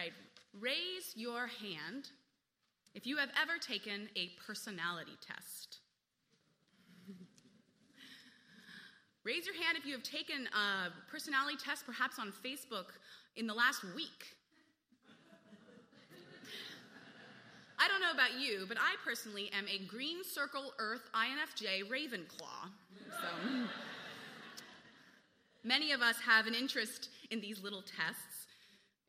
right, raise your hand if you have ever taken a personality test. Raise your hand if you have taken a personality test, perhaps on Facebook, in the last week. I don't know about you, but I personally am a Green Circle Earth INFJ Ravenclaw. So, many of us have an interest in these little tests.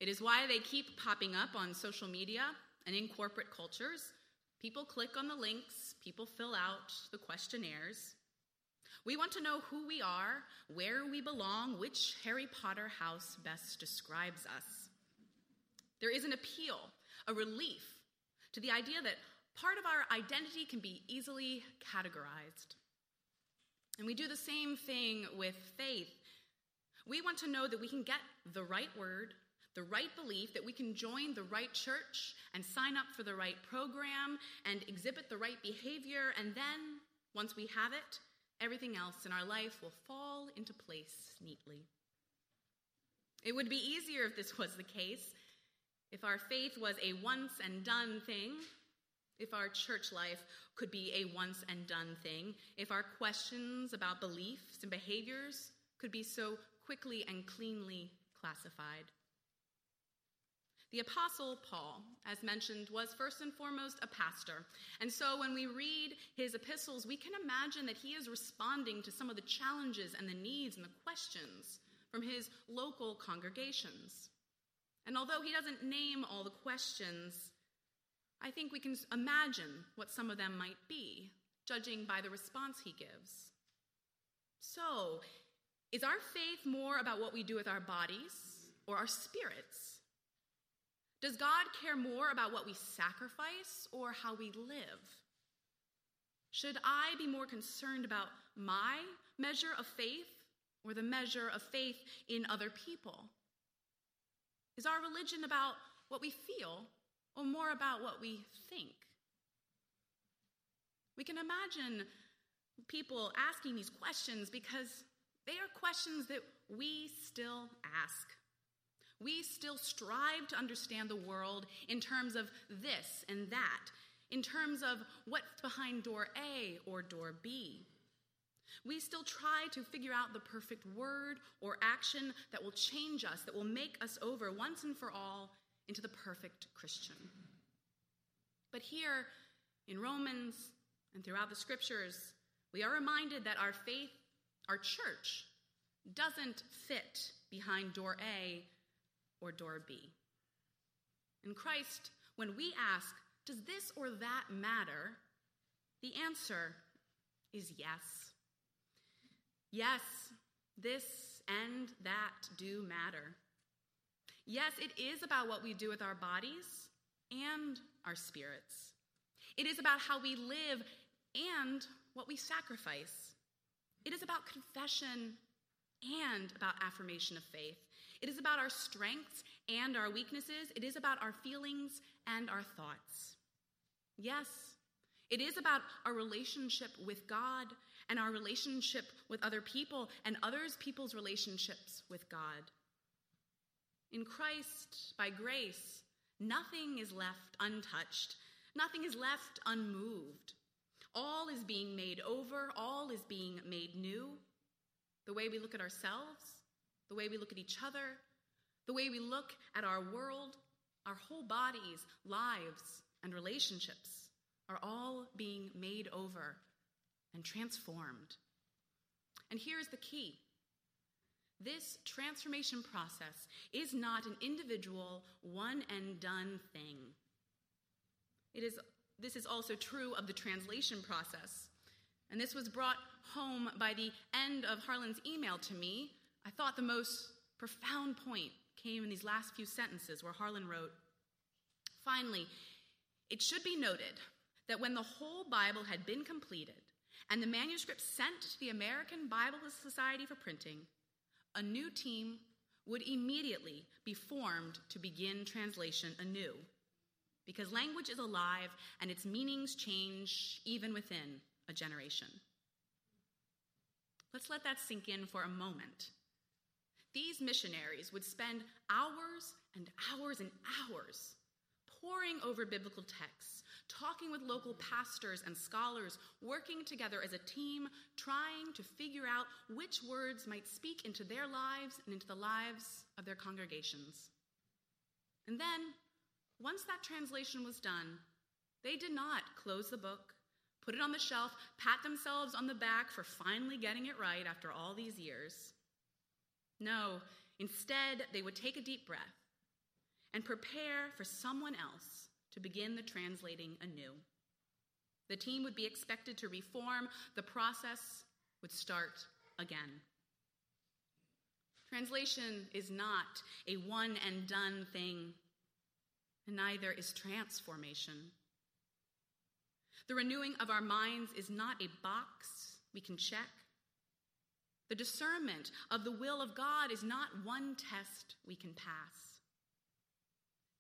It is why they keep popping up on social media and in corporate cultures. People click on the links, people fill out the questionnaires. We want to know who we are, where we belong, which Harry Potter house best describes us. There is an appeal, a relief to the idea that part of our identity can be easily categorized. And we do the same thing with faith. We want to know that we can get the right word, the right belief, that we can join the right church and sign up for the right program and exhibit the right behavior, and then, once we have it, everything else in our life will fall into place neatly. It would be easier if this was the case, if our faith was a once and done thing, if our church life could be a once and done thing, if our questions about beliefs and behaviors could be so quickly and cleanly classified. The Apostle Paul, as mentioned, was first and foremost a pastor. And so when we read his epistles, we can imagine that he is responding to some of the challenges and the needs and the questions from his local congregations. And although he doesn't name all the questions, I think we can imagine what some of them might be, judging by the response he gives. So, is our faith more about what we do with our bodies or our spirits? Does God care more about what we sacrifice or how we live? Should I be more concerned about my measure of faith or the measure of faith in other people? Is our religion about what we feel or more about what we think? We can imagine people asking these questions because they are questions that we still ask we still strive to understand the world in terms of this and that, in terms of what's behind door A or door B. We still try to figure out the perfect word or action that will change us, that will make us over once and for all into the perfect Christian. But here in Romans and throughout the scriptures, we are reminded that our faith, our church, doesn't fit behind door A or door B. In Christ, when we ask, does this or that matter? The answer is yes. Yes, this and that do matter. Yes, it is about what we do with our bodies and our spirits. It is about how we live and what we sacrifice. It is about confession and about affirmation of faith. It is about our strengths and our weaknesses. It is about our feelings and our thoughts. Yes, it is about our relationship with God and our relationship with other people and others people's relationships with God. In Christ, by grace, nothing is left untouched, nothing is left unmoved. All is being made over, all is being made new. The way we look at ourselves, the way we look at each other, the way we look at our world, our whole bodies, lives, and relationships are all being made over and transformed. And here's the key this transformation process is not an individual, one and done thing. It is, this is also true of the translation process. And this was brought home by the end of Harlan's email to me I thought the most profound point came in these last few sentences where Harlan wrote Finally, it should be noted that when the whole Bible had been completed and the manuscript sent to the American Bible Society for printing, a new team would immediately be formed to begin translation anew. Because language is alive and its meanings change even within a generation. Let's let that sink in for a moment. These missionaries would spend hours and hours and hours poring over biblical texts, talking with local pastors and scholars, working together as a team, trying to figure out which words might speak into their lives and into the lives of their congregations. And then, once that translation was done, they did not close the book, put it on the shelf, pat themselves on the back for finally getting it right after all these years. No, instead, they would take a deep breath and prepare for someone else to begin the translating anew. The team would be expected to reform, the process would start again. Translation is not a one and done thing, and neither is transformation. The renewing of our minds is not a box we can check. The discernment of the will of God is not one test we can pass.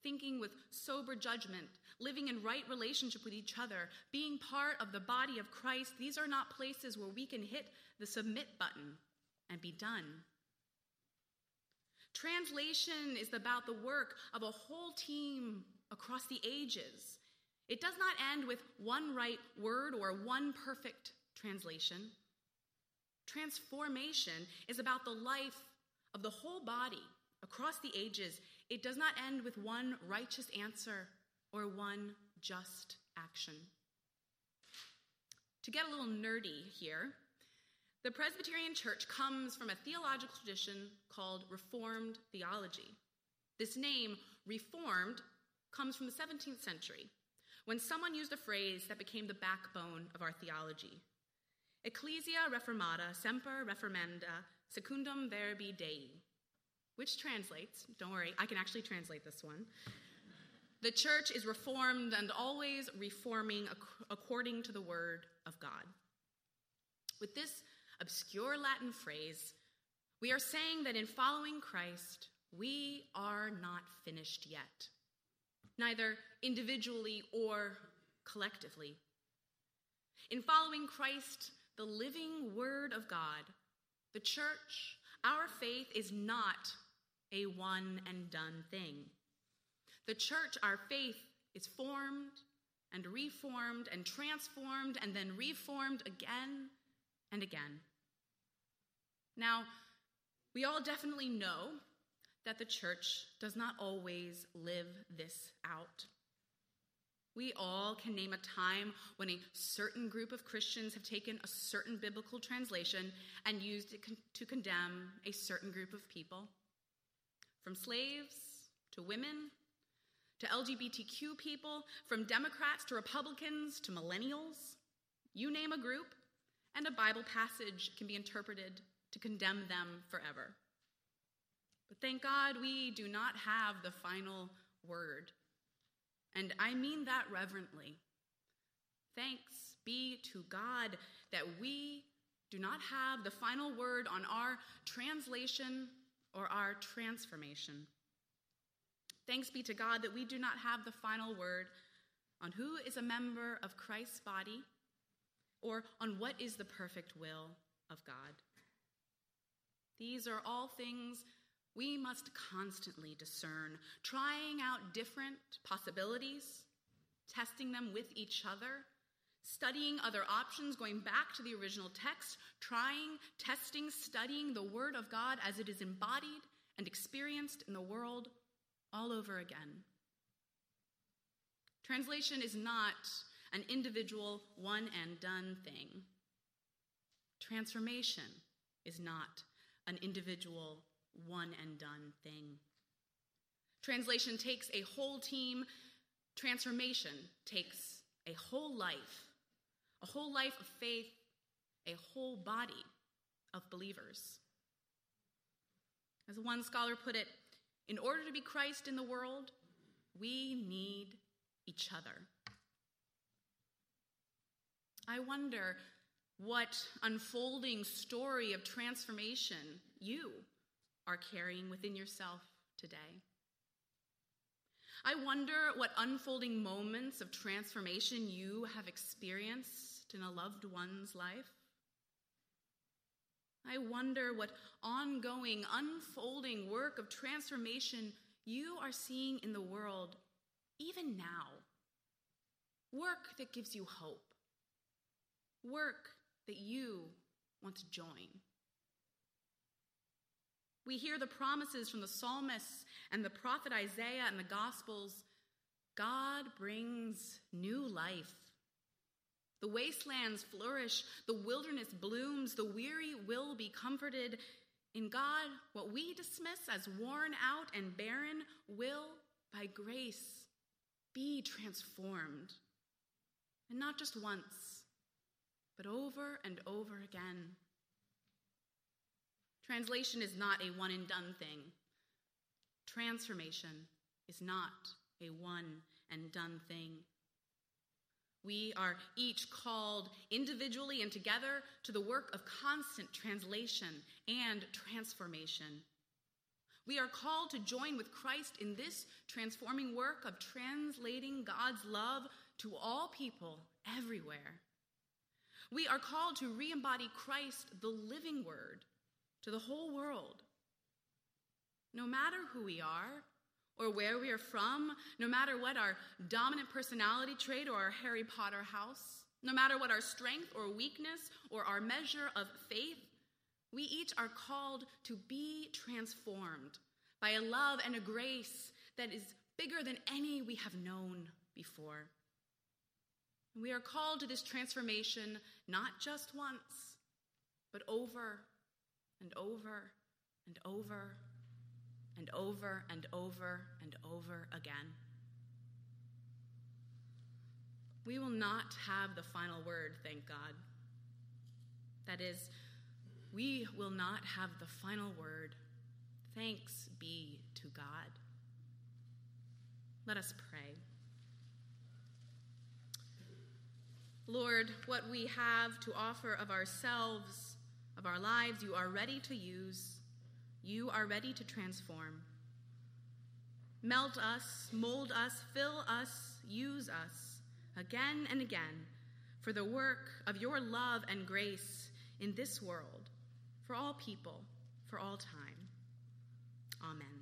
Thinking with sober judgment, living in right relationship with each other, being part of the body of Christ, these are not places where we can hit the submit button and be done. Translation is about the work of a whole team across the ages. It does not end with one right word or one perfect translation. Transformation is about the life of the whole body across the ages. It does not end with one righteous answer or one just action. To get a little nerdy here, the Presbyterian Church comes from a theological tradition called Reformed theology. This name, Reformed, comes from the 17th century when someone used a phrase that became the backbone of our theology. Ecclesia reformata semper reformanda secundum verbi Dei, which translates, don't worry, I can actually translate this one. The church is reformed and always reforming according to the word of God. With this obscure Latin phrase, we are saying that in following Christ, we are not finished yet, neither individually or collectively. In following Christ, the living Word of God, the church, our faith is not a one and done thing. The church, our faith, is formed and reformed and transformed and then reformed again and again. Now, we all definitely know that the church does not always live this out. We all can name a time when a certain group of Christians have taken a certain biblical translation and used it con- to condemn a certain group of people. From slaves to women to LGBTQ people, from Democrats to Republicans to millennials, you name a group, and a Bible passage can be interpreted to condemn them forever. But thank God we do not have the final word. And I mean that reverently. Thanks be to God that we do not have the final word on our translation or our transformation. Thanks be to God that we do not have the final word on who is a member of Christ's body or on what is the perfect will of God. These are all things we must constantly discern, trying out different possibilities, testing them with each other, studying other options, going back to the original text, trying, testing, studying the Word of God as it is embodied and experienced in the world all over again. Translation is not an individual, one and done thing. Transformation is not an individual, one and done thing. Translation takes a whole team, transformation takes a whole life, a whole life of faith, a whole body of believers. As one scholar put it, in order to be Christ in the world, we need each other. I wonder what unfolding story of transformation you are carrying within yourself today. I wonder what unfolding moments of transformation you have experienced in a loved one's life. I wonder what ongoing, unfolding work of transformation you are seeing in the world, even now. Work that gives you hope. Work that you want to join. We hear the promises from the psalmists and the prophet Isaiah and the Gospels God brings new life. The wastelands flourish, the wilderness blooms, the weary will be comforted. In God, what we dismiss as worn out and barren will, by grace, be transformed. And not just once, but over and over again. Translation is not a one and done thing. Transformation is not a one and done thing. We are each called individually and together to the work of constant translation and transformation. We are called to join with Christ in this transforming work of translating God's love to all people everywhere. We are called to re embody Christ, the living word, to the whole world. No matter who we are, or where we are from, no matter what our dominant personality trait or our Harry Potter house, no matter what our strength or weakness or our measure of faith, we each are called to be transformed by a love and a grace that is bigger than any we have known before. We are called to this transformation not just once, but over and over and over and over and over and over again. We will not have the final word, thank God. That is, we will not have the final word. Thanks be to God. Let us pray. Lord, what we have to offer of ourselves, of our lives, you are ready to use. You are ready to transform. Melt us, mold us, fill us, use us again and again for the work of your love and grace in this world, for all people, for all time. Amen.